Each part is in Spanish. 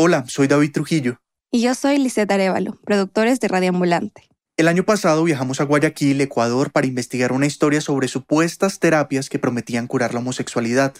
Hola, soy David Trujillo. Y yo soy Lisette Arevalo, productores de Radio Ambulante. El año pasado viajamos a Guayaquil, Ecuador, para investigar una historia sobre supuestas terapias que prometían curar la homosexualidad.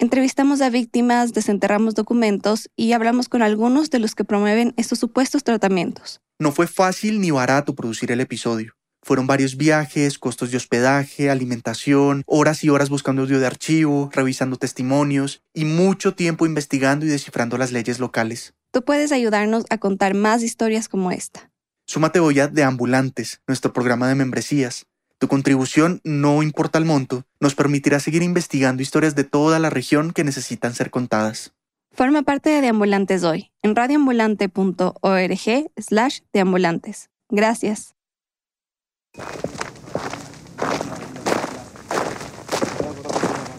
Entrevistamos a víctimas, desenterramos documentos y hablamos con algunos de los que promueven estos supuestos tratamientos. No fue fácil ni barato producir el episodio. Fueron varios viajes, costos de hospedaje, alimentación, horas y horas buscando audio de archivo, revisando testimonios y mucho tiempo investigando y descifrando las leyes locales. Tú puedes ayudarnos a contar más historias como esta. Súmate hoy a De Ambulantes, nuestro programa de membresías. Tu contribución, no importa el monto, nos permitirá seguir investigando historias de toda la región que necesitan ser contadas. Forma parte de Deambulantes hoy en radioambulante.org slash deambulantes. Gracias.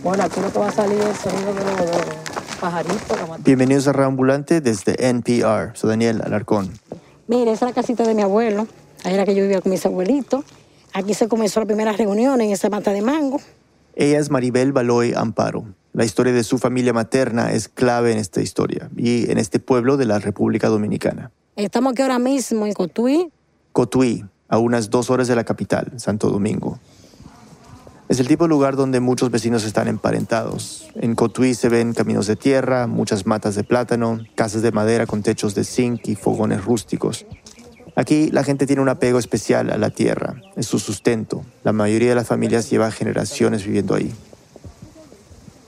Bueno, aquí no te va a salir el sonido de los, pajaritos. Bienvenidos a Reambulante desde NPR. Soy Daniel Alarcón. Mire, esa es la casita de mi abuelo. Ahí era que yo vivía con mis abuelitos. Aquí se comenzó la primera reunión en esa mata de mango. Ella es Maribel Baloy Amparo. La historia de su familia materna es clave en esta historia y en este pueblo de la República Dominicana. Estamos aquí ahora mismo en Cotuí. Cotuí, a unas dos horas de la capital, Santo Domingo. Es el tipo de lugar donde muchos vecinos están emparentados. En Cotuí se ven caminos de tierra, muchas matas de plátano, casas de madera con techos de zinc y fogones rústicos. Aquí la gente tiene un apego especial a la tierra, es su sustento. La mayoría de las familias lleva generaciones viviendo ahí.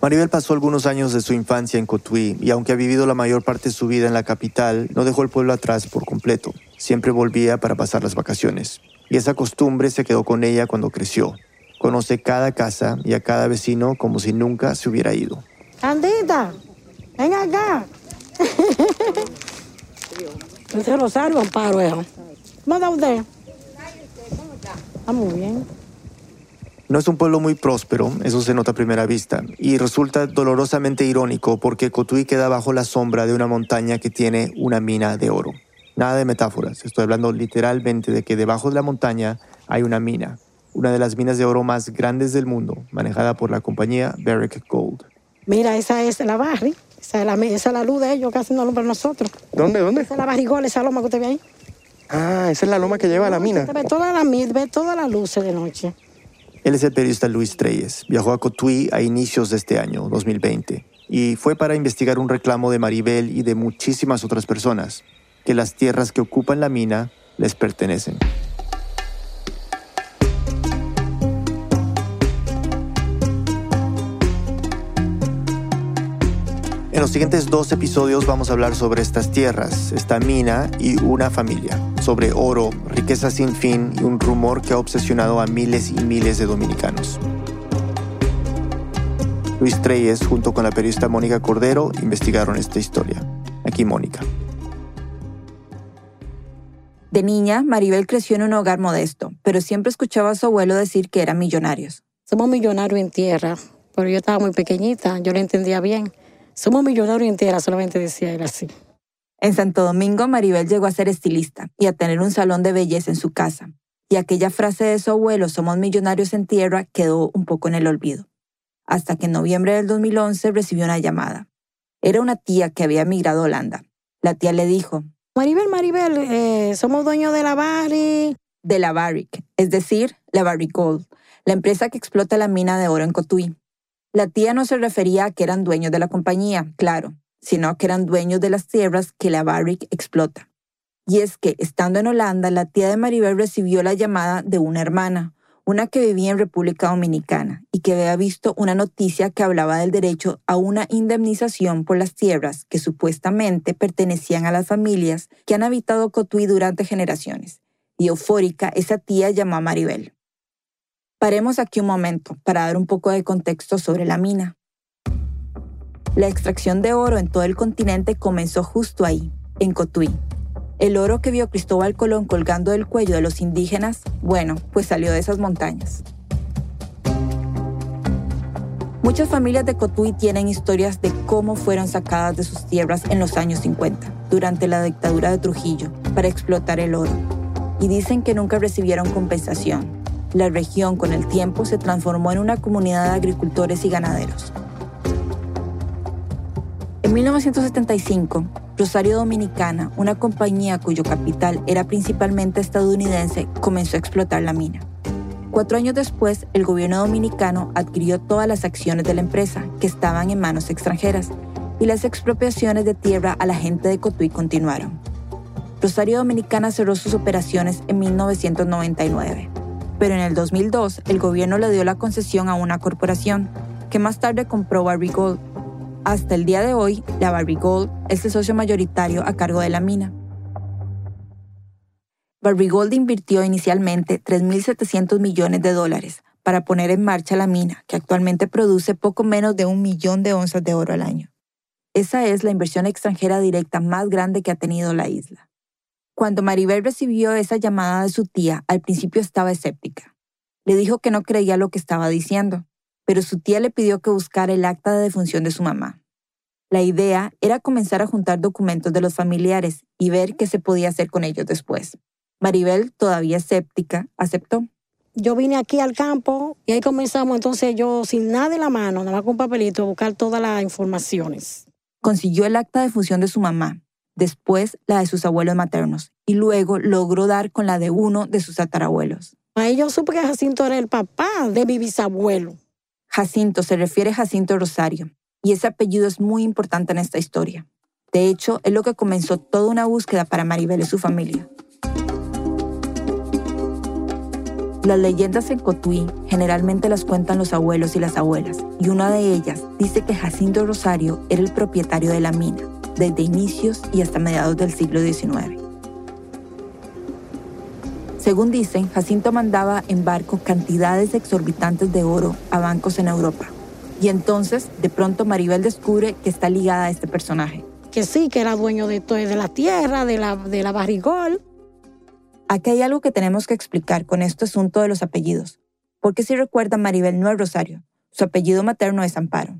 Maribel pasó algunos años de su infancia en Cotuí y aunque ha vivido la mayor parte de su vida en la capital, no dejó el pueblo atrás por completo. Siempre volvía para pasar las vacaciones. Y esa costumbre se quedó con ella cuando creció. Conoce cada casa y a cada vecino como si nunca se hubiera ido. Candita, ven acá. Ese Rosario Amparo, hijo. ¿Cómo está usted? Está muy bien. No es un pueblo muy próspero, eso se nota a primera vista, y resulta dolorosamente irónico porque Cotuí queda bajo la sombra de una montaña que tiene una mina de oro. Nada de metáforas, estoy hablando literalmente de que debajo de la montaña hay una mina, una de las minas de oro más grandes del mundo, manejada por la compañía Barrick Gold. Mira, esa es la Barry, esa es la, esa es la luz de ellos que hacen luz para nosotros. ¿Dónde, dónde? Esa es la Barrigol, esa loma que usted ve ahí. Ah, esa es la loma que lleva a la mina. Ve todas las ve todas las luces de noche. Él es el periodista Luis Treyes. Viajó a Cotuí a inicios de este año, 2020, y fue para investigar un reclamo de Maribel y de muchísimas otras personas, que las tierras que ocupan la mina les pertenecen. Los siguientes dos episodios vamos a hablar sobre estas tierras, esta mina y una familia, sobre oro, riqueza sin fin y un rumor que ha obsesionado a miles y miles de dominicanos. Luis Treyes, junto con la periodista Mónica Cordero, investigaron esta historia. Aquí Mónica. De niña, Maribel creció en un hogar modesto, pero siempre escuchaba a su abuelo decir que eran millonarios. Somos millonarios en tierra, pero yo estaba muy pequeñita, yo lo entendía bien. Somos millonarios en tierra, solamente decía él así. En Santo Domingo, Maribel llegó a ser estilista y a tener un salón de belleza en su casa. Y aquella frase de su abuelo, somos millonarios en tierra, quedó un poco en el olvido. Hasta que en noviembre del 2011 recibió una llamada. Era una tía que había emigrado a Holanda. La tía le dijo, Maribel, Maribel, eh, somos dueños de la Barrick. De la Barrick, es decir, la Barrick Gold, la empresa que explota la mina de oro en Cotuí. La tía no se refería a que eran dueños de la compañía, claro, sino que eran dueños de las tierras que la Barrick explota. Y es que, estando en Holanda, la tía de Maribel recibió la llamada de una hermana, una que vivía en República Dominicana y que había visto una noticia que hablaba del derecho a una indemnización por las tierras que supuestamente pertenecían a las familias que han habitado Cotuí durante generaciones. Y eufórica, esa tía llamó a Maribel. Paremos aquí un momento para dar un poco de contexto sobre la mina. La extracción de oro en todo el continente comenzó justo ahí, en Cotuí. El oro que vio Cristóbal Colón colgando del cuello de los indígenas, bueno, pues salió de esas montañas. Muchas familias de Cotuí tienen historias de cómo fueron sacadas de sus tierras en los años 50, durante la dictadura de Trujillo, para explotar el oro. Y dicen que nunca recibieron compensación, la región con el tiempo se transformó en una comunidad de agricultores y ganaderos. En 1975, Rosario Dominicana, una compañía cuyo capital era principalmente estadounidense, comenzó a explotar la mina. Cuatro años después, el gobierno dominicano adquirió todas las acciones de la empresa, que estaban en manos extranjeras, y las expropiaciones de tierra a la gente de Cotuí continuaron. Rosario Dominicana cerró sus operaciones en 1999, pero en el 2002 el gobierno le dio la concesión a una corporación, que más tarde compró Barry Gold. Hasta el día de hoy, la Barry Gold es el socio mayoritario a cargo de la mina. Barrigold invirtió inicialmente 3.700 millones de dólares para poner en marcha la mina, que actualmente produce poco menos de un millón de onzas de oro al año. Esa es la inversión extranjera directa más grande que ha tenido la isla. Cuando Maribel recibió esa llamada de su tía, al principio estaba escéptica. Le dijo que no creía lo que estaba diciendo, pero su tía le pidió que buscara el acta de defunción de su mamá. La idea era comenzar a juntar documentos de los familiares y ver qué se podía hacer con ellos después. Maribel, todavía escéptica, aceptó. Yo vine aquí al campo y ahí comenzamos entonces yo sin nada en la mano, nada más con un papelito, a buscar todas las informaciones. Consiguió el acta de fusión de su mamá, después la de sus abuelos maternos y luego logró dar con la de uno de sus tatarabuelos. Ahí yo supe que Jacinto era el papá de mi bisabuelo. Jacinto se refiere a Jacinto Rosario y ese apellido es muy importante en esta historia. De hecho, es lo que comenzó toda una búsqueda para Maribel y su familia. Las leyendas en Cotuí generalmente las cuentan los abuelos y las abuelas, y una de ellas dice que Jacinto Rosario era el propietario de la mina, desde inicios y hasta mediados del siglo XIX. Según dicen, Jacinto mandaba en barco cantidades exorbitantes de oro a bancos en Europa. Y entonces, de pronto, Maribel descubre que está ligada a este personaje. Que sí, que era dueño de, de la tierra, de la, de la barrigol, Aquí hay algo que tenemos que explicar con este asunto de los apellidos, porque si recuerdan, Maribel no es Rosario, su apellido materno es Amparo.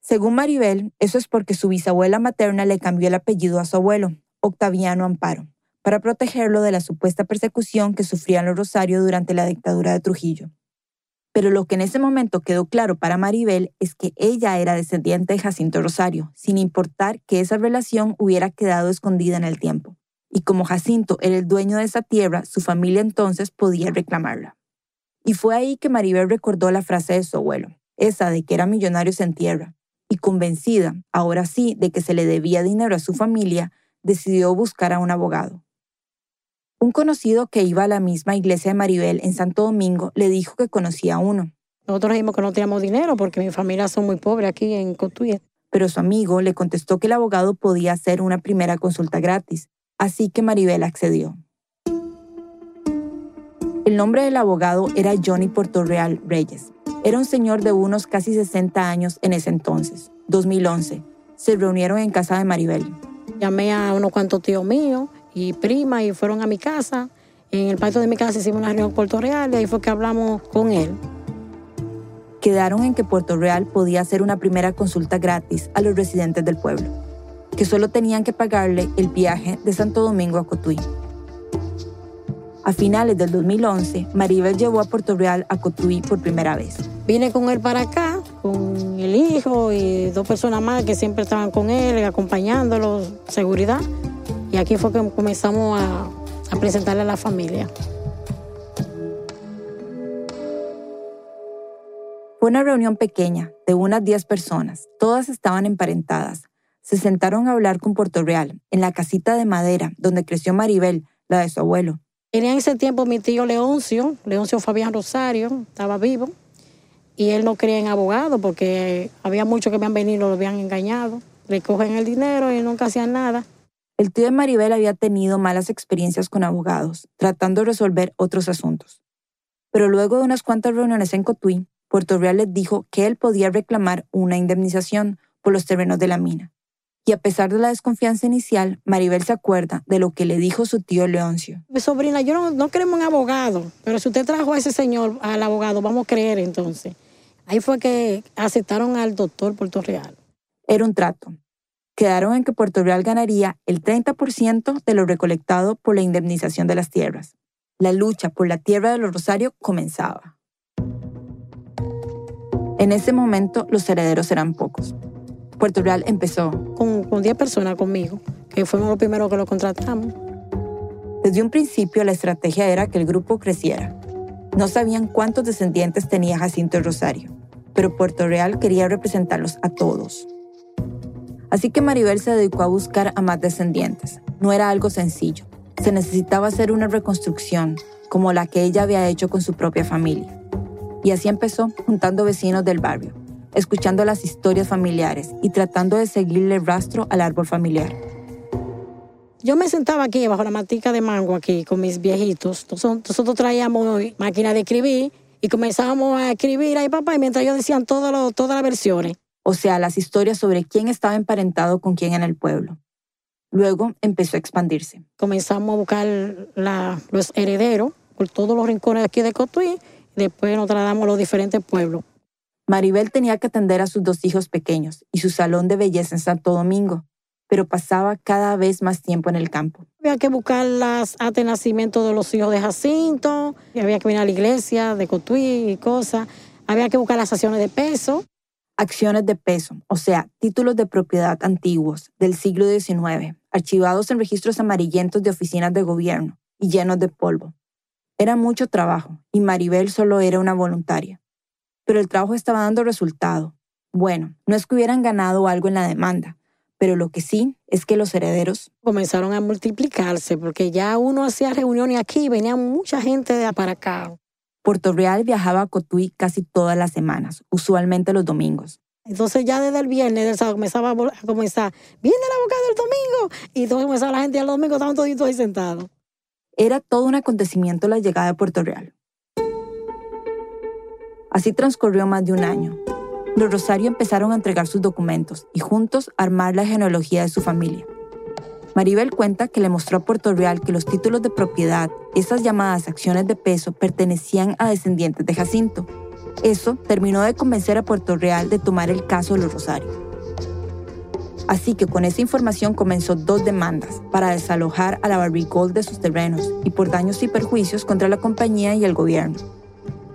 Según Maribel, eso es porque su bisabuela materna le cambió el apellido a su abuelo, Octaviano Amparo, para protegerlo de la supuesta persecución que sufrían los Rosario durante la dictadura de Trujillo. Pero lo que en ese momento quedó claro para Maribel es que ella era descendiente de Jacinto Rosario, sin importar que esa relación hubiera quedado escondida en el tiempo y como Jacinto era el dueño de esa tierra, su familia entonces podía reclamarla. Y fue ahí que Maribel recordó la frase de su abuelo, esa de que era millonarios en tierra, y convencida, ahora sí, de que se le debía dinero a su familia, decidió buscar a un abogado. Un conocido que iba a la misma iglesia de Maribel en Santo Domingo le dijo que conocía a uno. Nosotros dijimos que no teníamos dinero porque mi familia son muy pobres aquí en Cotuí. Pero su amigo le contestó que el abogado podía hacer una primera consulta gratis, así que Maribel accedió. El nombre del abogado era Johnny Portorreal Reyes. Era un señor de unos casi 60 años en ese entonces, 2011. Se reunieron en casa de Maribel. Llamé a unos cuantos tíos míos y prima y fueron a mi casa. En el patio de mi casa hicimos una reunión en Puerto Real y ahí fue que hablamos con él. Quedaron en que Puerto Real podía hacer una primera consulta gratis a los residentes del pueblo que solo tenían que pagarle el viaje de Santo Domingo a Cotuí. A finales del 2011, Maribel llevó a Puerto Real a Cotuí por primera vez. Vine con él para acá, con el hijo y dos personas más que siempre estaban con él, acompañándolo, seguridad. Y aquí fue que comenzamos a, a presentarle a la familia. Fue una reunión pequeña, de unas 10 personas. Todas estaban emparentadas se sentaron a hablar con Puerto Real, en la casita de madera donde creció Maribel, la de su abuelo. En ese tiempo mi tío Leoncio, Leoncio Fabián Rosario, estaba vivo y él no creía en abogado porque había muchos que habían venido lo habían engañado. Le cogen el dinero y nunca hacían nada. El tío de Maribel había tenido malas experiencias con abogados, tratando de resolver otros asuntos. Pero luego de unas cuantas reuniones en Cotuí, Puerto Real les dijo que él podía reclamar una indemnización por los terrenos de la mina. Y a pesar de la desconfianza inicial, Maribel se acuerda de lo que le dijo su tío Leoncio. Sobrina, yo no, queremos un abogado, pero si usted trajo a ese señor, al abogado, vamos a creer entonces. Ahí fue que aceptaron al doctor Puerto Real. Era un trato. Quedaron en que Puerto Real ganaría el 30% de lo recolectado por la indemnización de las tierras. La lucha por la tierra de los Rosarios comenzaba. En ese momento los herederos eran pocos. Puerto Real empezó. Con, con 10 personas conmigo, que fuimos los primeros que lo contratamos. Desde un principio la estrategia era que el grupo creciera. No sabían cuántos descendientes tenía Jacinto Rosario, pero Puerto Real quería representarlos a todos. Así que Maribel se dedicó a buscar a más descendientes. No era algo sencillo. Se necesitaba hacer una reconstrucción, como la que ella había hecho con su propia familia. Y así empezó, juntando vecinos del barrio, escuchando las historias familiares y tratando de seguirle rastro al árbol familiar. Yo me sentaba aquí bajo la matica de mango aquí con mis viejitos. Nosotros, traíamos máquina de escribir y comenzábamos a escribir ahí papá y mientras ellos decían todas las versiones. O sea, las historias sobre quién estaba emparentado con quién en el pueblo. Luego empezó a expandirse. Comenzamos a buscar los herederos por todos los rincones aquí de Cotuí Después nos trasladamos a los diferentes pueblos. Maribel tenía que atender a sus dos hijos pequeños y su salón de belleza en Santo Domingo, pero pasaba cada vez más tiempo en el campo. Había que buscar las de nacimiento de los hijos de Jacinto, había que venir a la iglesia de Cotuí y cosas. Había que buscar las acciones de peso. Acciones de peso, o sea, títulos de propiedad antiguos del siglo XIX, archivados en registros amarillentos de oficinas de gobierno y llenos de polvo. Era mucho trabajo y Maribel solo era una voluntaria. Pero el trabajo estaba dando resultado. Bueno, no es que hubieran ganado algo en la demanda, pero lo que sí es que los herederos comenzaron a multiplicarse porque ya uno hacía reuniones aquí y venía mucha gente de para acá. Puerto Real viajaba a Cotuí casi todas las semanas, usualmente los domingos. Entonces ya desde el viernes del sábado comenzaba a comenzar, viene la boca del domingo, y entonces comenzaba la gente al domingo, estaban toditos ahí sentados. Era todo un acontecimiento la llegada a Puerto Real. Así transcurrió más de un año. Los Rosario empezaron a entregar sus documentos y juntos armar la genealogía de su familia. Maribel cuenta que le mostró a Puerto Real que los títulos de propiedad, esas llamadas acciones de peso, pertenecían a descendientes de Jacinto. Eso terminó de convencer a Puerto Real de tomar el caso de los Rosario. Así que con esa información comenzó dos demandas para desalojar a la Barrigold de sus terrenos y por daños y perjuicios contra la compañía y el gobierno.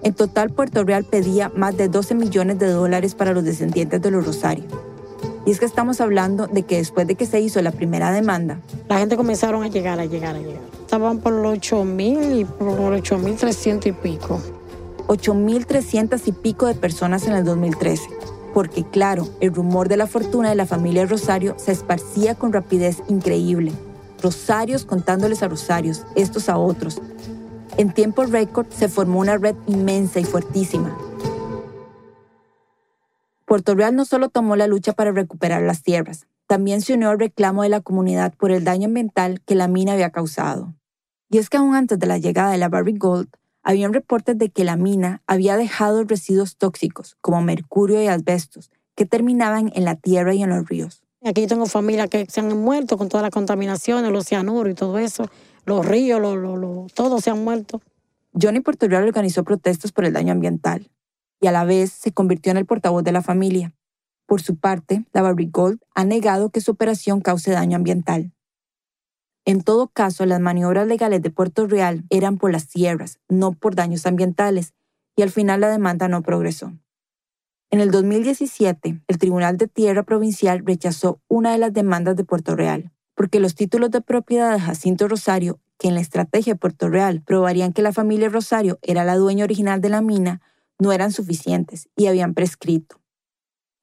En total, Puerto Real pedía más de 12 millones de dólares para los descendientes de los Rosario. Y es que estamos hablando de que después de que se hizo la primera demanda, la gente comenzaron a llegar, a llegar, a llegar. Estaban por los 8 mil y por los 8 mil 300 y pico. 8 mil 300 y pico de personas en el 2013 porque claro, el rumor de la fortuna de la familia Rosario se esparcía con rapidez increíble. Rosarios contándoles a Rosarios, estos a otros. En tiempo récord se formó una red inmensa y fuertísima. Puerto Real no solo tomó la lucha para recuperar las tierras, también se unió al reclamo de la comunidad por el daño ambiental que la mina había causado. Y es que aún antes de la llegada de la Barry Gold, habían reportes de que la mina había dejado residuos tóxicos como mercurio y asbestos que terminaban en la tierra y en los ríos. Aquí tengo familias que se han muerto con toda la contaminación, los cianuros y todo eso, los ríos, todos se han muerto. Johnny Portugal organizó protestas por el daño ambiental y a la vez se convirtió en el portavoz de la familia. Por su parte, la Barry Gold ha negado que su operación cause daño ambiental. En todo caso, las maniobras legales de Puerto Real eran por las sierras, no por daños ambientales, y al final la demanda no progresó. En el 2017, el Tribunal de Tierra Provincial rechazó una de las demandas de Puerto Real, porque los títulos de propiedad de Jacinto Rosario, que en la estrategia de Puerto Real probarían que la familia Rosario era la dueña original de la mina, no eran suficientes y habían prescrito.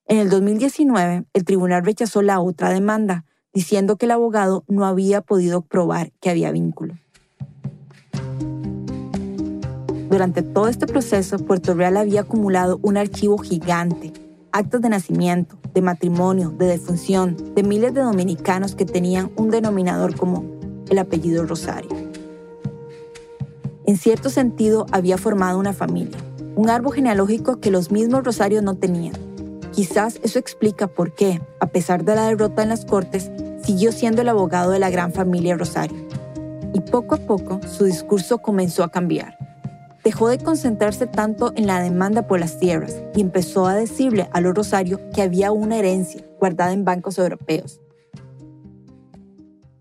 En el 2019, el tribunal rechazó la otra demanda, diciendo que el abogado no había podido probar que había vínculo. Durante todo este proceso, Puerto Real había acumulado un archivo gigante, actos de nacimiento, de matrimonio, de defunción, de miles de dominicanos que tenían un denominador común, el apellido Rosario. En cierto sentido, había formado una familia, un árbol genealógico que los mismos Rosarios no tenían. Quizás eso explica por qué, a pesar de la derrota en las Cortes, siguió siendo el abogado de la gran familia Rosario. Y poco a poco su discurso comenzó a cambiar. Dejó de concentrarse tanto en la demanda por las tierras y empezó a decirle a los Rosario que había una herencia guardada en bancos europeos.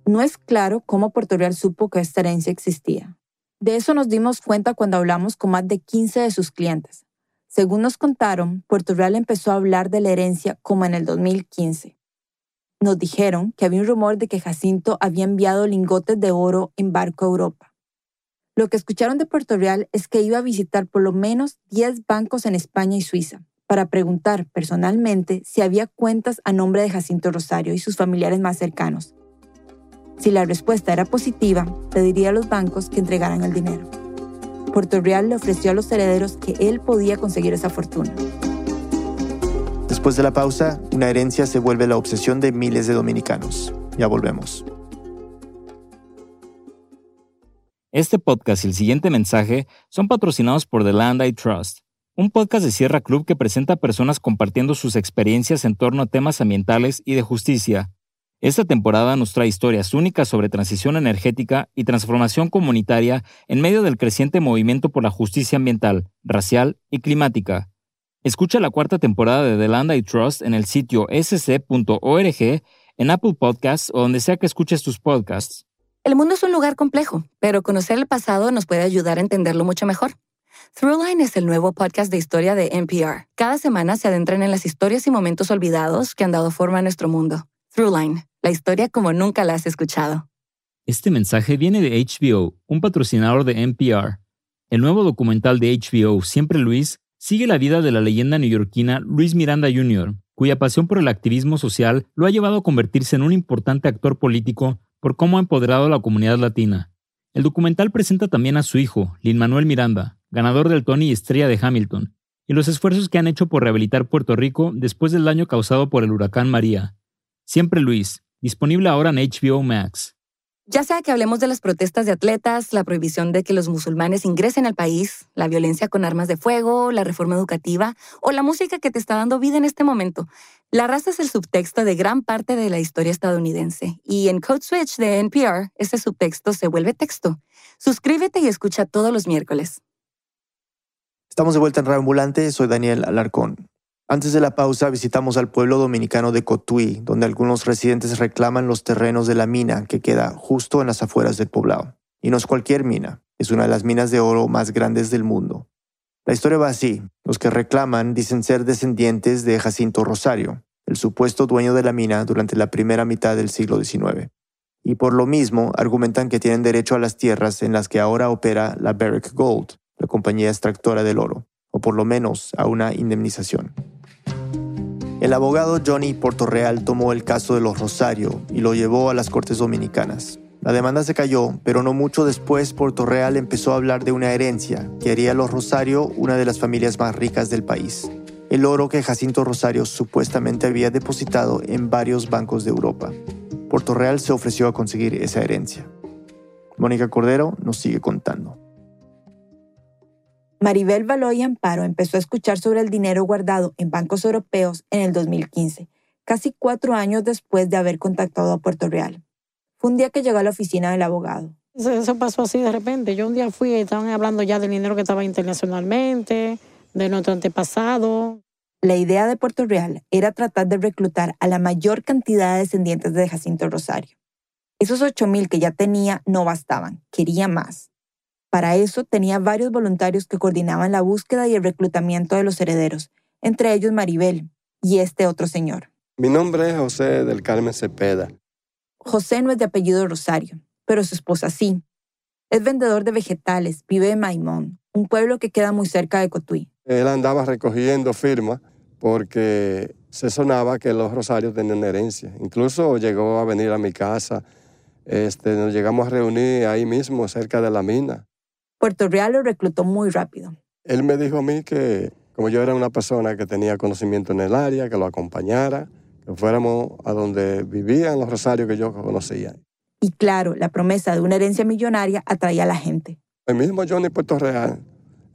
No es claro cómo Puerto Real supo que esta herencia existía. De eso nos dimos cuenta cuando hablamos con más de 15 de sus clientes. Según nos contaron, Puerto Real empezó a hablar de la herencia como en el 2015. Nos dijeron que había un rumor de que Jacinto había enviado lingotes de oro en barco a Europa. Lo que escucharon de Puerto Real es que iba a visitar por lo menos 10 bancos en España y Suiza para preguntar personalmente si había cuentas a nombre de Jacinto Rosario y sus familiares más cercanos. Si la respuesta era positiva, pediría a los bancos que entregaran el dinero. Puerto Real le ofreció a los herederos que él podía conseguir esa fortuna. Después de la pausa, una herencia se vuelve la obsesión de miles de dominicanos. Ya volvemos. Este podcast y el siguiente mensaje son patrocinados por The Land I Trust, un podcast de Sierra Club que presenta a personas compartiendo sus experiencias en torno a temas ambientales y de justicia. Esta temporada nos trae historias únicas sobre transición energética y transformación comunitaria en medio del creciente movimiento por la justicia ambiental, racial y climática. Escucha la cuarta temporada de The Land I Trust en el sitio sc.org, en Apple Podcasts o donde sea que escuches tus podcasts. El mundo es un lugar complejo, pero conocer el pasado nos puede ayudar a entenderlo mucho mejor. Throughline es el nuevo podcast de historia de NPR. Cada semana se adentran en las historias y momentos olvidados que han dado forma a nuestro mundo. Throughline la historia como nunca la has escuchado. Este mensaje viene de HBO, un patrocinador de NPR. El nuevo documental de HBO, Siempre Luis, sigue la vida de la leyenda neoyorquina Luis Miranda Jr., cuya pasión por el activismo social lo ha llevado a convertirse en un importante actor político por cómo ha empoderado a la comunidad latina. El documental presenta también a su hijo, Lin Manuel Miranda, ganador del Tony y estrella de Hamilton, y los esfuerzos que han hecho por rehabilitar Puerto Rico después del daño causado por el huracán María. Siempre Luis, disponible ahora en HBO Max. Ya sea que hablemos de las protestas de atletas, la prohibición de que los musulmanes ingresen al país, la violencia con armas de fuego, la reforma educativa o la música que te está dando vida en este momento, la raza es el subtexto de gran parte de la historia estadounidense y en Code Switch de NPR ese subtexto se vuelve texto. Suscríbete y escucha todos los miércoles. Estamos de vuelta en Radio soy Daniel Alarcón. Antes de la pausa visitamos al pueblo dominicano de Cotuí, donde algunos residentes reclaman los terrenos de la mina que queda justo en las afueras del poblado. Y no es cualquier mina, es una de las minas de oro más grandes del mundo. La historia va así. Los que reclaman dicen ser descendientes de Jacinto Rosario, el supuesto dueño de la mina durante la primera mitad del siglo XIX. Y por lo mismo argumentan que tienen derecho a las tierras en las que ahora opera la Barrick Gold, la compañía extractora del oro, o por lo menos a una indemnización. El abogado Johnny Portorreal tomó el caso de los Rosario y lo llevó a las Cortes Dominicanas. La demanda se cayó, pero no mucho después Portorreal empezó a hablar de una herencia que haría a los Rosario una de las familias más ricas del país. El oro que Jacinto Rosario supuestamente había depositado en varios bancos de Europa. Portorreal se ofreció a conseguir esa herencia. Mónica Cordero nos sigue contando. Maribel Valoy Amparo empezó a escuchar sobre el dinero guardado en bancos europeos en el 2015, casi cuatro años después de haber contactado a Puerto Real. Fue un día que llegó a la oficina del abogado. Eso pasó así de repente. Yo un día fui y estaban hablando ya del dinero que estaba internacionalmente, de nuestro antepasado. La idea de Puerto Real era tratar de reclutar a la mayor cantidad de descendientes de Jacinto Rosario. Esos 8.000 que ya tenía no bastaban, quería más. Para eso tenía varios voluntarios que coordinaban la búsqueda y el reclutamiento de los herederos, entre ellos Maribel y este otro señor. Mi nombre es José del Carmen Cepeda. José no es de apellido Rosario, pero su esposa sí. Es vendedor de vegetales, vive en Maimón, un pueblo que queda muy cerca de Cotuí. Él andaba recogiendo firmas porque se sonaba que los Rosarios tenían herencia. Incluso llegó a venir a mi casa. Este, nos llegamos a reunir ahí mismo, cerca de la mina. Puerto Real lo reclutó muy rápido. Él me dijo a mí que como yo era una persona que tenía conocimiento en el área, que lo acompañara, que fuéramos a donde vivían los rosarios que yo conocía. Y claro, la promesa de una herencia millonaria atraía a la gente. El mismo Johnny Puerto Real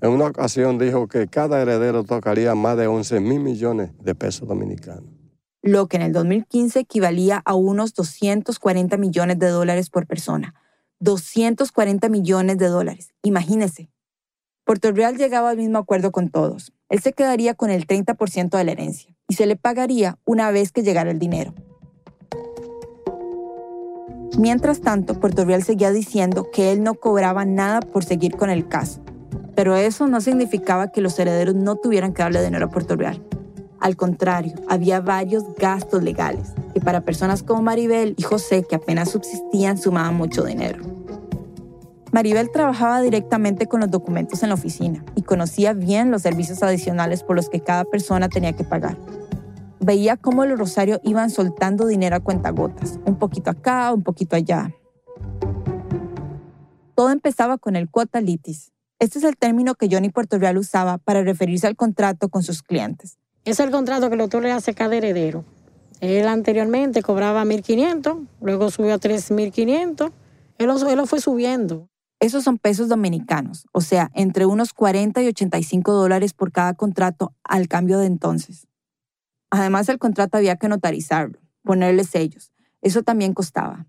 en una ocasión dijo que cada heredero tocaría más de 11 mil millones de pesos dominicanos. Lo que en el 2015 equivalía a unos 240 millones de dólares por persona 240 millones de dólares. Imagínese. Puerto Real llegaba al mismo acuerdo con todos. Él se quedaría con el 30% de la herencia y se le pagaría una vez que llegara el dinero. Mientras tanto, Puerto Real seguía diciendo que él no cobraba nada por seguir con el caso. Pero eso no significaba que los herederos no tuvieran que darle dinero a Puerto Real. Al contrario, había varios gastos legales que para personas como Maribel y José, que apenas subsistían, sumaban mucho dinero. Maribel trabajaba directamente con los documentos en la oficina y conocía bien los servicios adicionales por los que cada persona tenía que pagar. Veía cómo los Rosario iban soltando dinero a cuentagotas, un poquito acá, un poquito allá. Todo empezaba con el cuota litis, este es el término que Johnny Puerto Real usaba para referirse al contrato con sus clientes. Es el contrato que el doctor le hace a cada heredero. Él anteriormente cobraba 1.500, luego subió a 3.500. Él lo, él lo fue subiendo. Esos son pesos dominicanos, o sea, entre unos 40 y 85 dólares por cada contrato al cambio de entonces. Además, el contrato había que notarizarlo, ponerle sellos. Eso también costaba.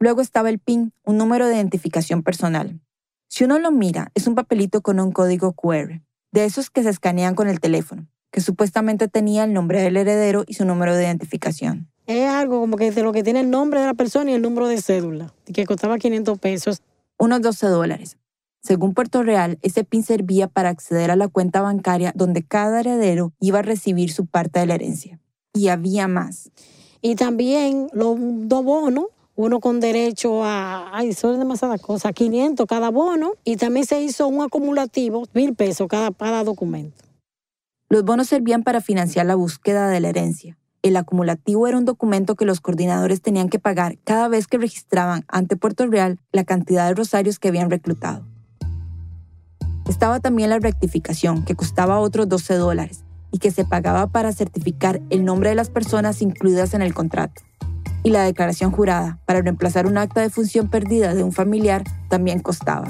Luego estaba el PIN, un número de identificación personal. Si uno lo mira, es un papelito con un código QR, de esos que se escanean con el teléfono, que supuestamente tenía el nombre del heredero y su número de identificación. Es algo como que de lo que tiene el nombre de la persona y el número de cédula, que costaba 500 pesos. Unos 12 dólares. Según Puerto Real, ese PIN servía para acceder a la cuenta bancaria donde cada heredero iba a recibir su parte de la herencia. Y había más. Y también los dos bonos uno con derecho a, ay, son demasiadas cosas, 500 cada bono y también se hizo un acumulativo, mil pesos cada, cada documento. Los bonos servían para financiar la búsqueda de la herencia. El acumulativo era un documento que los coordinadores tenían que pagar cada vez que registraban ante Puerto Real la cantidad de rosarios que habían reclutado. Estaba también la rectificación, que costaba otros 12 dólares y que se pagaba para certificar el nombre de las personas incluidas en el contrato y la declaración jurada para reemplazar un acta de función perdida de un familiar también costaba.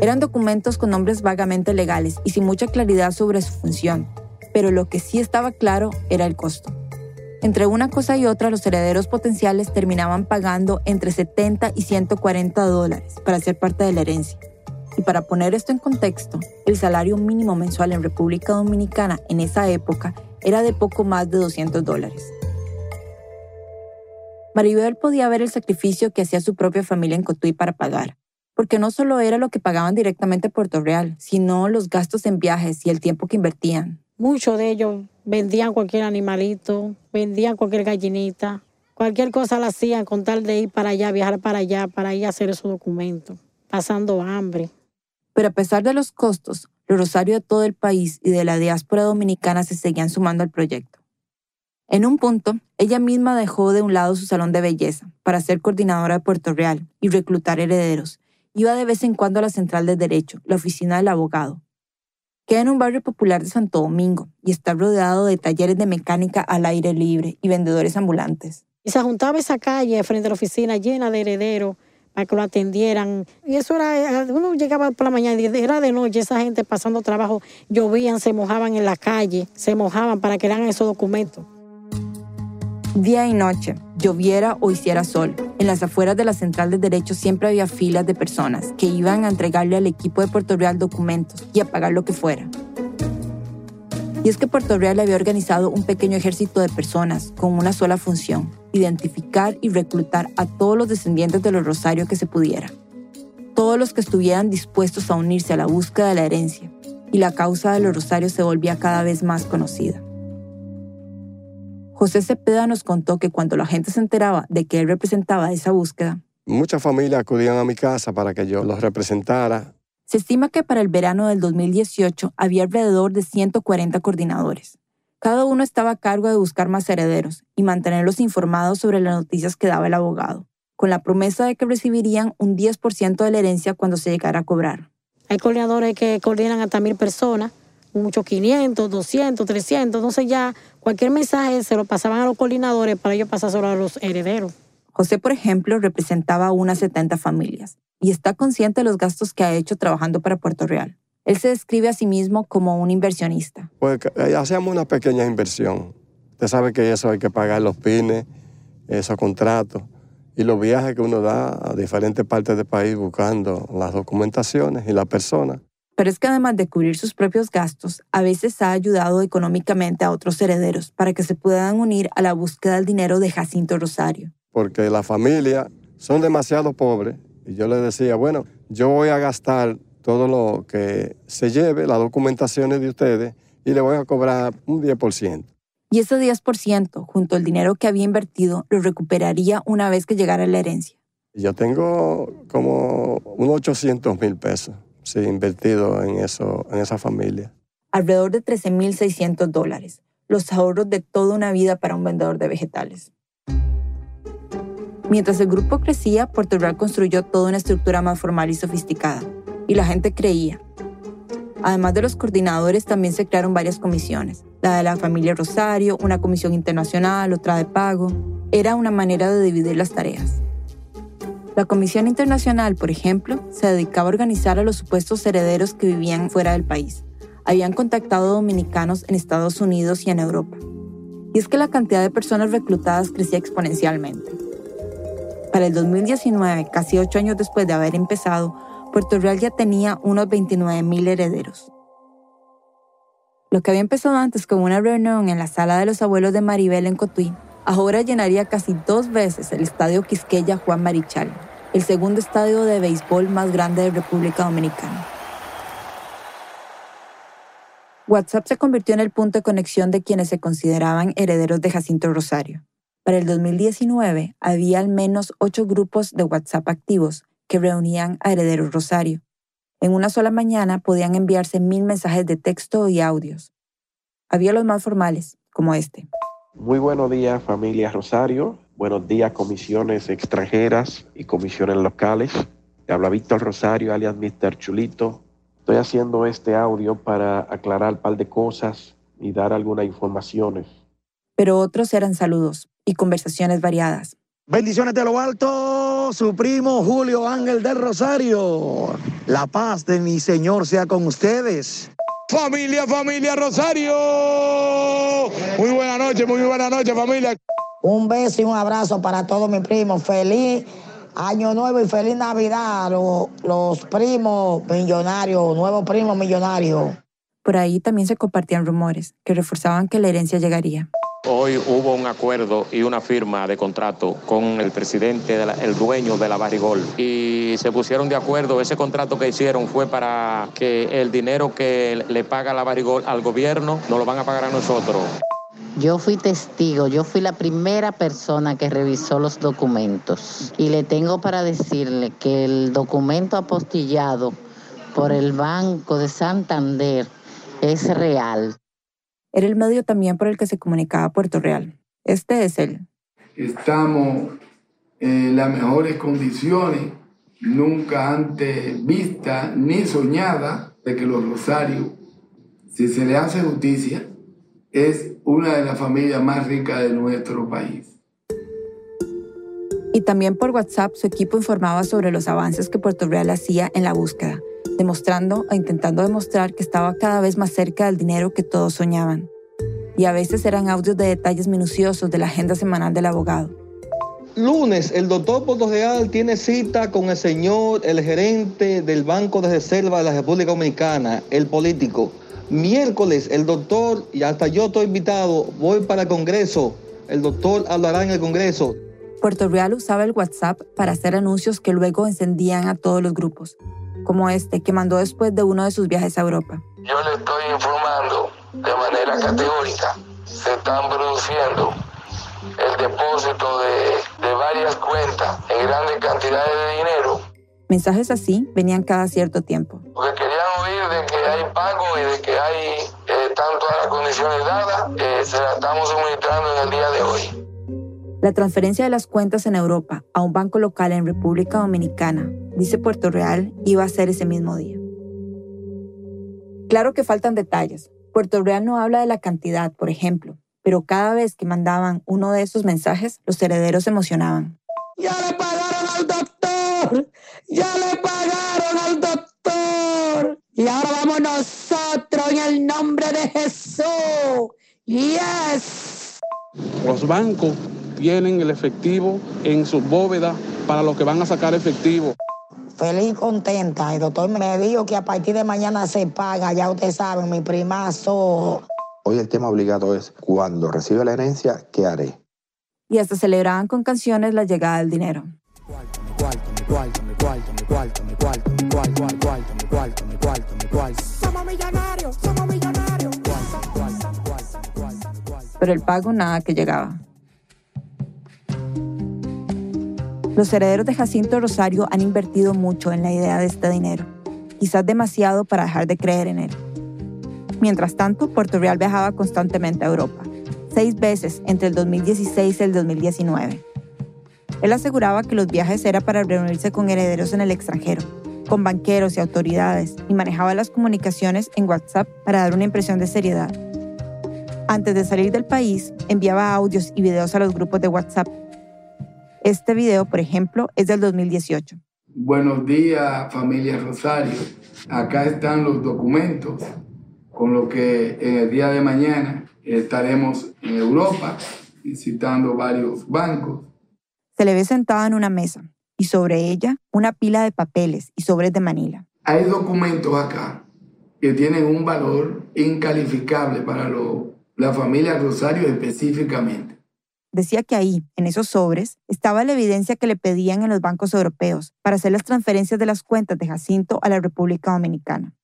Eran documentos con nombres vagamente legales y sin mucha claridad sobre su función, pero lo que sí estaba claro era el costo. Entre una cosa y otra, los herederos potenciales terminaban pagando entre 70 y 140 dólares para ser parte de la herencia. Y para poner esto en contexto, el salario mínimo mensual en República Dominicana en esa época era de poco más de 200 dólares. Maribel podía ver el sacrificio que hacía su propia familia en Cotuí para pagar, porque no solo era lo que pagaban directamente a Puerto Real, sino los gastos en viajes y el tiempo que invertían. Muchos de ellos vendían cualquier animalito, vendían cualquier gallinita, cualquier cosa la hacían con tal de ir para allá, viajar para allá, para ir a hacer esos documentos, pasando hambre. Pero a pesar de los costos, los rosarios de todo el país y de la diáspora dominicana se seguían sumando al proyecto. En un punto, ella misma dejó de un lado su salón de belleza para ser coordinadora de Puerto Real y reclutar herederos. Iba de vez en cuando a la Central de Derecho, la oficina del abogado. Queda en un barrio popular de Santo Domingo y está rodeado de talleres de mecánica al aire libre y vendedores ambulantes. Y se juntaba esa calle frente a la oficina llena de herederos para que lo atendieran. Y eso era, uno llegaba por la mañana y era de noche, esa gente pasando trabajo, llovían, se mojaban en la calle, se mojaban para que hagan esos documentos. Día y noche, lloviera o hiciera sol, en las afueras de la Central de Derecho siempre había filas de personas que iban a entregarle al equipo de Puerto Real documentos y a pagar lo que fuera. Y es que Puerto Real había organizado un pequeño ejército de personas con una sola función, identificar y reclutar a todos los descendientes de los Rosarios que se pudiera. Todos los que estuvieran dispuestos a unirse a la búsqueda de la herencia, y la causa de los Rosarios se volvía cada vez más conocida. José Cepeda nos contó que cuando la gente se enteraba de que él representaba esa búsqueda, muchas familias acudían a mi casa para que yo los representara. Se estima que para el verano del 2018 había alrededor de 140 coordinadores. Cada uno estaba a cargo de buscar más herederos y mantenerlos informados sobre las noticias que daba el abogado, con la promesa de que recibirían un 10% de la herencia cuando se llegara a cobrar. Hay coordinadores que coordinan hasta mil personas muchos 500, 200, 300. Entonces ya cualquier mensaje se lo pasaban a los coordinadores para ellos pasárselo a los herederos. José, por ejemplo, representaba a unas 70 familias y está consciente de los gastos que ha hecho trabajando para Puerto Real. Él se describe a sí mismo como un inversionista. Pues eh, hacemos una pequeña inversión. Usted sabe que eso hay que pagar los pines, esos contratos y los viajes que uno da a diferentes partes del país buscando las documentaciones y las personas. Pero es que además de cubrir sus propios gastos, a veces ha ayudado económicamente a otros herederos para que se puedan unir a la búsqueda del dinero de Jacinto Rosario. Porque la familia son demasiado pobres y yo les decía, bueno, yo voy a gastar todo lo que se lleve, las documentaciones de ustedes, y le voy a cobrar un 10%. Y ese 10%, junto al dinero que había invertido, lo recuperaría una vez que llegara la herencia. Yo tengo como unos 800 mil pesos sí, invertido en, eso, en esa familia. Alrededor de 13.600 dólares, los ahorros de toda una vida para un vendedor de vegetales. Mientras el grupo crecía, Puerto Real construyó toda una estructura más formal y sofisticada, y la gente creía. Además de los coordinadores, también se crearon varias comisiones, la de la familia Rosario, una comisión internacional, otra de pago. Era una manera de dividir las tareas. La Comisión Internacional, por ejemplo, se dedicaba a organizar a los supuestos herederos que vivían fuera del país. Habían contactado dominicanos en Estados Unidos y en Europa. Y es que la cantidad de personas reclutadas crecía exponencialmente. Para el 2019, casi ocho años después de haber empezado, Puerto Real ya tenía unos 29.000 herederos. Lo que había empezado antes como una reunión en la sala de los abuelos de Maribel en Cotuí, ahora llenaría casi dos veces el estadio Quisqueya Juan Marichal, el segundo estadio de béisbol más grande de República Dominicana. WhatsApp se convirtió en el punto de conexión de quienes se consideraban herederos de Jacinto Rosario. Para el 2019 había al menos ocho grupos de WhatsApp activos que reunían a herederos Rosario. En una sola mañana podían enviarse mil mensajes de texto y audios. Había los más formales, como este. Muy buenos días familia Rosario, buenos días comisiones extranjeras y comisiones locales. Te habla Víctor Rosario, alias Mr. Chulito. Estoy haciendo este audio para aclarar un par de cosas y dar algunas informaciones. Pero otros eran saludos y conversaciones variadas. Bendiciones de lo alto, su primo Julio Ángel del Rosario. La paz de mi Señor sea con ustedes. Familia, familia Rosario. Muy buena noche, muy buena noche, familia. Un beso y un abrazo para todos mis primos. Feliz Año Nuevo y feliz Navidad. Los, los primos millonarios, nuevos primos millonarios. Por ahí también se compartían rumores que reforzaban que la herencia llegaría. Hoy hubo un acuerdo y una firma de contrato con el presidente, el dueño de la Barrigol. Y se pusieron de acuerdo, ese contrato que hicieron fue para que el dinero que le paga la Barrigol al gobierno nos lo van a pagar a nosotros. Yo fui testigo, yo fui la primera persona que revisó los documentos. Y le tengo para decirle que el documento apostillado por el Banco de Santander es real era el medio también por el que se comunicaba Puerto Real. Este es él. Estamos en las mejores condiciones, nunca antes vista ni soñada, de que los Rosarios, si se le hace justicia, es una de las familias más ricas de nuestro país. Y también por WhatsApp su equipo informaba sobre los avances que Puerto Real hacía en la búsqueda demostrando o intentando demostrar que estaba cada vez más cerca del dinero que todos soñaban. Y a veces eran audios de detalles minuciosos de la agenda semanal del abogado. Lunes, el doctor Puerto Real tiene cita con el señor, el gerente del Banco de Reserva de la República Dominicana, el político. Miércoles, el doctor, y hasta yo estoy invitado, voy para el Congreso. El doctor hablará en el Congreso. Puerto Real usaba el WhatsApp para hacer anuncios que luego encendían a todos los grupos como este que mandó después de uno de sus viajes a Europa. Yo le estoy informando de manera categórica, se están produciendo el depósito de, de varias cuentas en grandes cantidades de dinero. Mensajes así venían cada cierto tiempo. Porque querían oír de que hay pago y de que hay eh, tanto las condiciones dadas, eh, se las estamos suministrando en el día de hoy. La transferencia de las cuentas en Europa a un banco local en República Dominicana, dice Puerto Real, iba a ser ese mismo día. Claro que faltan detalles. Puerto Real no habla de la cantidad, por ejemplo, pero cada vez que mandaban uno de esos mensajes, los herederos se emocionaban. ¡Ya le pagaron al doctor! ¡Ya le pagaron al doctor! Y ahora vamos nosotros en el nombre de Jesús. ¡Yes! Los bancos tienen el efectivo en sus bóvedas para los que van a sacar efectivo. Feliz, contenta. El doctor me dijo que a partir de mañana se paga, ya ustedes saben, mi primazo. Hoy el tema obligado es, cuando recibe la herencia, ¿qué haré? Y hasta celebraban con canciones la llegada del dinero. cuarto, mi cuarto, mi El pago nada que llegaba. Los herederos de Jacinto Rosario han invertido mucho en la idea de este dinero, quizás demasiado para dejar de creer en él. Mientras tanto, Puerto Real viajaba constantemente a Europa, seis veces entre el 2016 y el 2019. Él aseguraba que los viajes eran para reunirse con herederos en el extranjero, con banqueros y autoridades, y manejaba las comunicaciones en WhatsApp para dar una impresión de seriedad. Antes de salir del país, enviaba audios y videos a los grupos de WhatsApp este video, por ejemplo, es del 2018. Buenos días, familia Rosario. Acá están los documentos con lo que en el día de mañana estaremos en Europa visitando varios bancos. Se le ve sentado en una mesa y sobre ella una pila de papeles y sobres de Manila. Hay documentos acá que tienen un valor incalificable para la familia Rosario específicamente decía que ahí, en esos sobres, estaba la evidencia que le pedían en los bancos europeos para hacer las transferencias de las cuentas de Jacinto a la República Dominicana.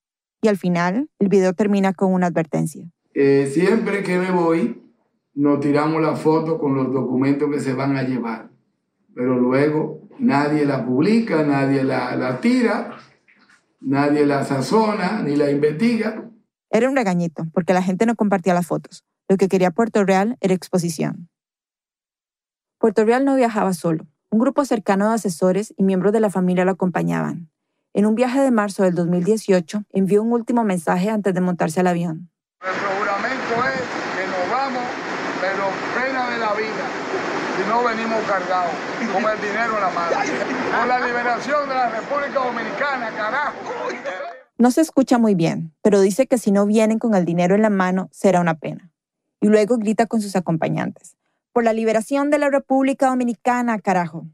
Y al final, el video termina con una advertencia. Eh, siempre que me voy, nos tiramos la foto con los documentos que se van a llevar. Pero luego nadie la publica, nadie la, la tira, nadie la sazona ni la investiga. Era un regañito, porque la gente no compartía las fotos. Lo que quería Puerto Real era exposición. Puerto Real no viajaba solo. Un grupo cercano de asesores y miembros de la familia lo acompañaban. En un viaje de marzo del 2018, envió un último mensaje antes de montarse al avión. Nuestro juramento es que nos vamos, pero pena de la vida, si no venimos cargados, con el dinero en la mano. Con la liberación de la República Dominicana, carajo. No se escucha muy bien, pero dice que si no vienen con el dinero en la mano, será una pena. Y luego grita con sus acompañantes por la liberación de la República Dominicana, carajo.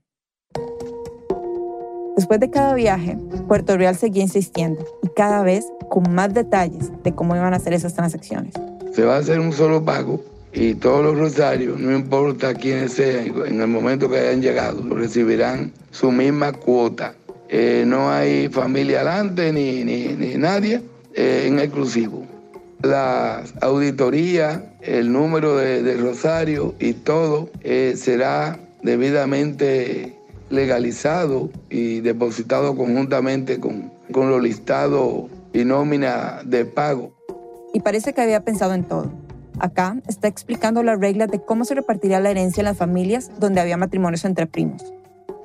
Después de cada viaje, Puerto Real seguía insistiendo y cada vez con más detalles de cómo iban a hacer esas transacciones. Se va a hacer un solo pago y todos los rosarios, no importa quiénes sean, en el momento que hayan llegado, recibirán su misma cuota. Eh, no hay familia adelante ni, ni, nadie eh, en exclusivo la auditoría, el número de, Rosario y todo eh, será debidamente legalizado y depositado conjuntamente con, con los listados y nómina de pago. Y parece que había pensado en todo. Acá está explicando las reglas de cómo se repartiría la herencia en las familias donde había matrimonios entre primos.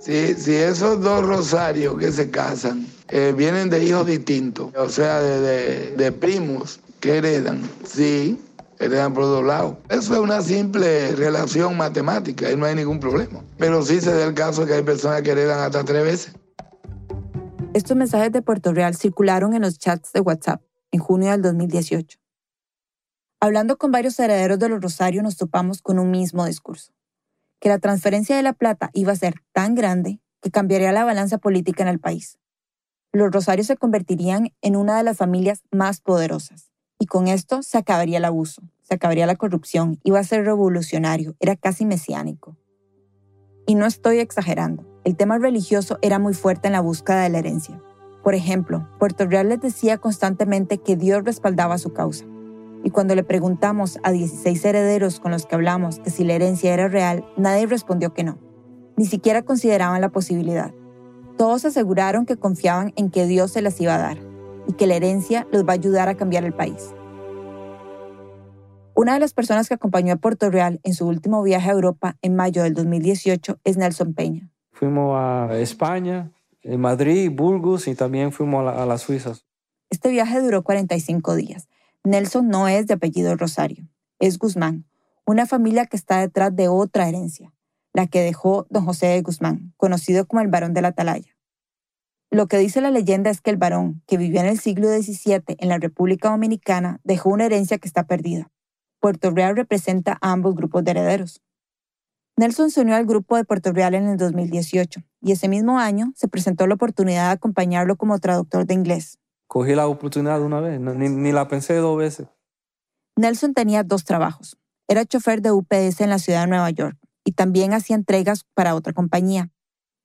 Si, si esos dos rosarios que se casan eh, vienen de hijos distintos, o sea, de, primos, que heredan, sí, heredan por dos lados. Eso es una simple relación matemática y no hay ningún problema. Pero sí se da el caso que hay personas que heredan hasta tres veces. Estos mensajes de Puerto Real circularon en los chats de WhatsApp en junio del 2018. Hablando con varios herederos de los Rosarios nos topamos con un mismo discurso, que la transferencia de la plata iba a ser tan grande que cambiaría la balanza política en el país. Los Rosarios se convertirían en una de las familias más poderosas y con esto se acabaría el abuso, se acabaría la corrupción, iba a ser revolucionario, era casi mesiánico. Y no estoy exagerando, el tema religioso era muy fuerte en la búsqueda de la herencia. Por ejemplo, Puerto Real les decía constantemente que Dios respaldaba su causa. Y cuando le preguntamos a 16 herederos con los que hablamos que si la herencia era real, nadie respondió que no. Ni siquiera consideraban la posibilidad. Todos aseguraron que confiaban en que Dios se las iba a dar y que la herencia los va a ayudar a cambiar el país. Una de las personas que acompañó a Puerto Real en su último viaje a Europa en mayo del 2018 es Nelson Peña. Fuimos a España, Madrid, Burgos y también fuimos a, las Suizas. Este viaje duró 45 días. Nelson no es de apellido Rosario, es Guzmán, una familia que está detrás de otra herencia, la que dejó don José de Guzmán, conocido como el Barón de la Atalaya. Lo que dice la leyenda es que el varón, que vivió en el siglo XVII en la República Dominicana, dejó una herencia que está perdida. Puerto Real representa a ambos grupos de herederos. Nelson se unió al grupo de Puerto Real en el 2018 y ese mismo año se presentó la oportunidad de acompañarlo como traductor de inglés. Cogí la oportunidad de una vez, ni, ni la pensé dos veces. Nelson tenía dos trabajos. Era chofer de UPS en la ciudad de Nueva York y también hacía entregas para otra compañía.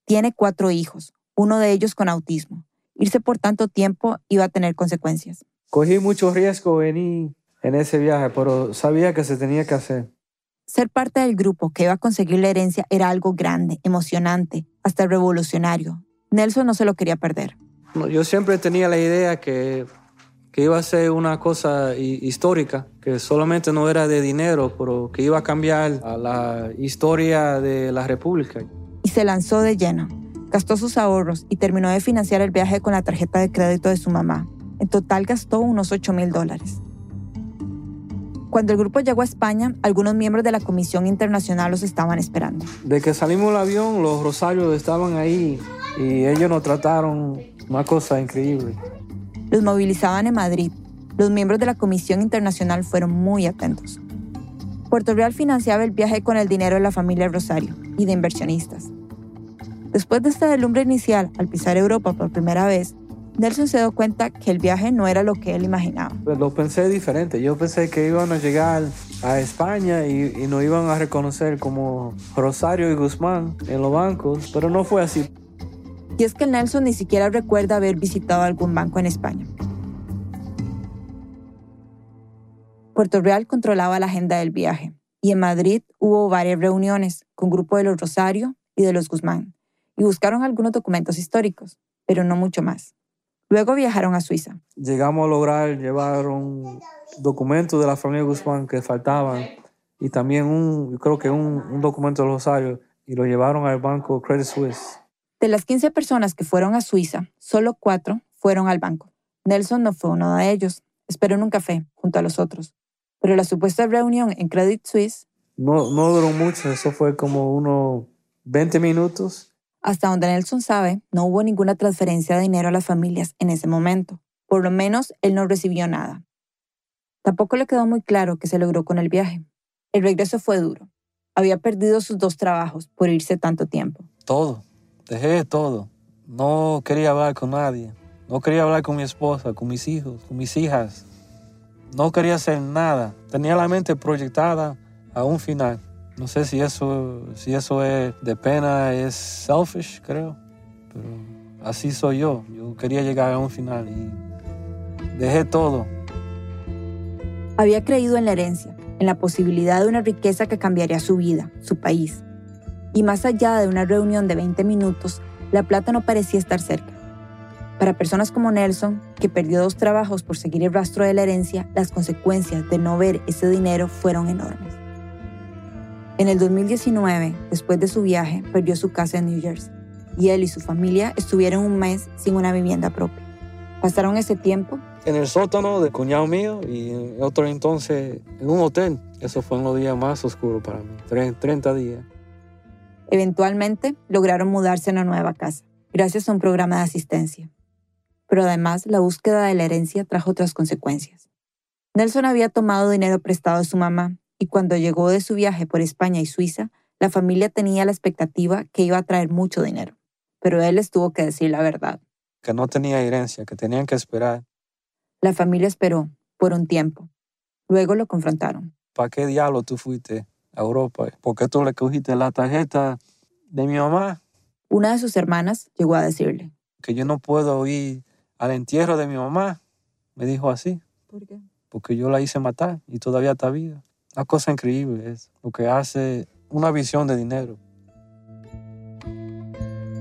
Tiene cuatro hijos, uno de ellos con autismo. Irse por tanto tiempo iba a tener consecuencias. Cogí mucho riesgo en, en ese viaje, pero sabía que se tenía que hacer. Ser parte del grupo que iba a conseguir la herencia era algo grande, emocionante, hasta revolucionario. Nelson no se lo quería perder. Yo siempre tenía la idea que, que iba a ser una cosa histórica, que solamente no era de dinero, pero que iba a cambiar a la historia de la República. Y se lanzó de lleno. Gastó sus ahorros y terminó de financiar el viaje con la tarjeta de crédito de su mamá. En total gastó unos 8 mil dólares. Cuando el grupo llegó a España, algunos miembros de la Comisión Internacional los estaban esperando. De que salimos del avión, los rosarios estaban ahí y ellos nos trataron una cosa increíble. Los movilizaban en Madrid. Los miembros de la Comisión Internacional fueron muy atentos. Puerto Real financiaba el viaje con el dinero de la familia Rosario y de inversionistas. Después de esta delumbre inicial, al pisar Europa por primera vez, Nelson se dio cuenta que el viaje no era lo que él imaginaba. Pues lo pensé diferente. Yo pensé que iban a llegar a España y, y nos iban a reconocer como Rosario y Guzmán en los bancos, pero no fue así. Y es que Nelson ni siquiera recuerda haber visitado algún banco en España. Puerto Real controlaba la agenda del viaje y en Madrid hubo varias reuniones con grupo de los Rosario y de los Guzmán y buscaron algunos documentos históricos, pero no mucho más. Luego viajaron a Suiza. Llegamos a lograr llevar un documento de la familia Guzmán que faltaban y también un, creo que un, documento de Rosario y lo llevaron al banco Credit Suisse. De las 15 personas que fueron a Suiza, solo cuatro fueron al banco. Nelson no fue uno de ellos. Esperó en un café junto a los otros. Pero la supuesta reunión en Credit Suisse... No, no duró mucho, eso fue como unos 20 minutos hasta donde Nelson sabe, no hubo ninguna transferencia de dinero a las familias en ese momento. Por lo menos, él no recibió nada. Tampoco le quedó muy claro qué se logró con el viaje. El regreso fue duro. Había perdido sus dos trabajos por irse tanto tiempo. Todo. Dejé todo. No quería hablar con nadie. No quería hablar con mi esposa, con mis hijos, con mis hijas. No quería hacer nada. Tenía la mente proyectada a un final. No sé si eso, si eso es de pena, es selfish, creo. Pero así soy yo. Yo quería llegar a un final y dejé todo. Había creído en la herencia, en la posibilidad de una riqueza que cambiaría su vida, su país. Y más allá de una reunión de 20 minutos, la plata no parecía estar cerca. Para personas como Nelson, que perdió dos trabajos por seguir el rastro de la herencia, las consecuencias de no ver ese dinero fueron enormes. En el 2019, después de su viaje, perdió su casa en New Jersey y él y su familia estuvieron un mes sin una vivienda propia. Pasaron ese tiempo en el sótano del cuñado mío y otro entonces en un hotel. Eso fue uno de los días más oscuros para mí, 30 días. Eventualmente lograron mudarse a una nueva casa, gracias a un programa de asistencia. Pero además la búsqueda de la herencia trajo otras consecuencias. Nelson había tomado dinero prestado de su mamá y cuando llegó de su viaje por España y Suiza, la familia tenía la expectativa que iba a traer mucho dinero, pero él les tuvo que decir la verdad. Que no tenía herencia, que tenían que esperar. La familia esperó por un tiempo. Luego lo confrontaron. ¿Para qué diablo tú fuiste a Europa? ¿Por qué tú le cogiste la tarjeta de mi mamá? Una de sus hermanas llegó a decirle. Que yo no puedo ir al entierro de mi mamá. Me dijo así. ¿Por qué? Porque yo la hice matar y todavía está viva. Una cosa increíble es lo que hace una visión de dinero.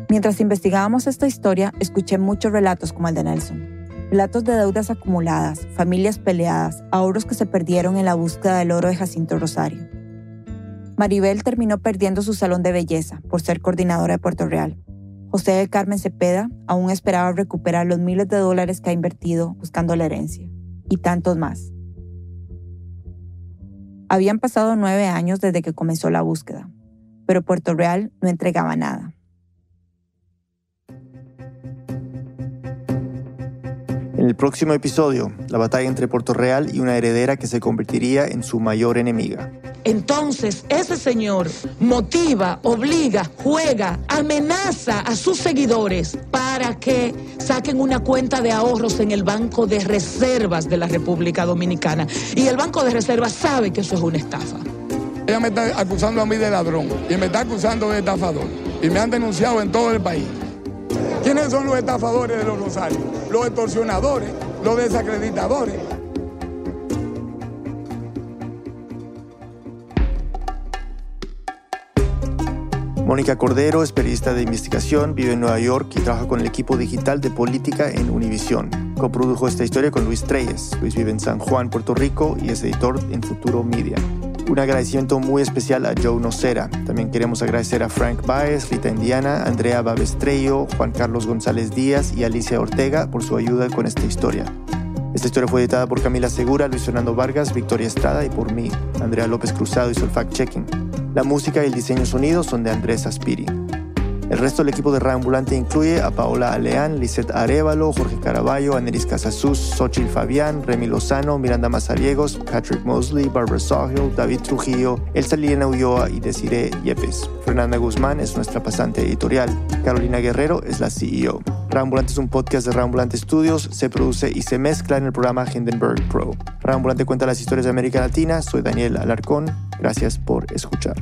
Mientras investigábamos esta historia, escuché muchos relatos como el de Nelson. Relatos de deudas acumuladas, familias peleadas, ahorros que se perdieron en la búsqueda del oro de Jacinto Rosario. Maribel terminó perdiendo su salón de belleza por ser coordinadora de Puerto Real. José del Carmen Cepeda aún esperaba recuperar los miles de dólares que ha invertido buscando la herencia. Y tantos más. Habían pasado nueve años desde que comenzó la búsqueda, pero Puerto Real no entregaba nada. En el próximo episodio, la batalla entre Puerto Real y una heredera que se convertiría en su mayor enemiga. Entonces, ese señor motiva, obliga, juega, amenaza a sus seguidores para que saquen una cuenta de ahorros en el Banco de Reservas de la República Dominicana. Y el Banco de Reservas sabe que eso es una estafa. Ella me está acusando a mí de ladrón y me está acusando de estafador. y me han denunciado en todo el país. ¿Quiénes son los estafadores de los rosarios? Los extorsionadores, los desacreditadores. Mónica Cordero es periodista de investigación, vive en Nueva York y trabaja con el equipo digital de política en Univision. Coprodujo esta historia con Luis Treyes. Luis vive en San Juan, Puerto Rico y es editor en Futuro Media. Un agradecimiento muy especial a Joe Nocera. También queremos agradecer a Frank Baez, Rita Indiana, Andrea Babestrello, Juan Carlos González Díaz y Alicia Ortega por su ayuda con esta historia. Esta historia fue editada por Camila Segura, Luis Fernando Vargas, Victoria Estrada y por mí. Andrea López Cruzado hizo el fact-checking. La música y el diseño sonido son de Andrés Aspiri. El resto del equipo de Radio Ambulante incluye a Paola Aleán, Lisette Arevalo, Jorge Caraballo, Aneris Casasus, Xochitl Fabián, Remy Lozano, Miranda Mazariegos, Patrick Mosley, Barbara Sawhill, David Trujillo, Elsa Liliana Ulloa y Desiree Yepes. Fernanda Guzmán es nuestra pasante editorial. Carolina Guerrero es la CEO. Radio Ambulante es un podcast de Radio Ambulante Studios, se produce y se mezcla en el programa Hindenburg Pro. Radio Ambulante cuenta las historias de América Latina, soy Daniel Alarcón, gracias por escuchar.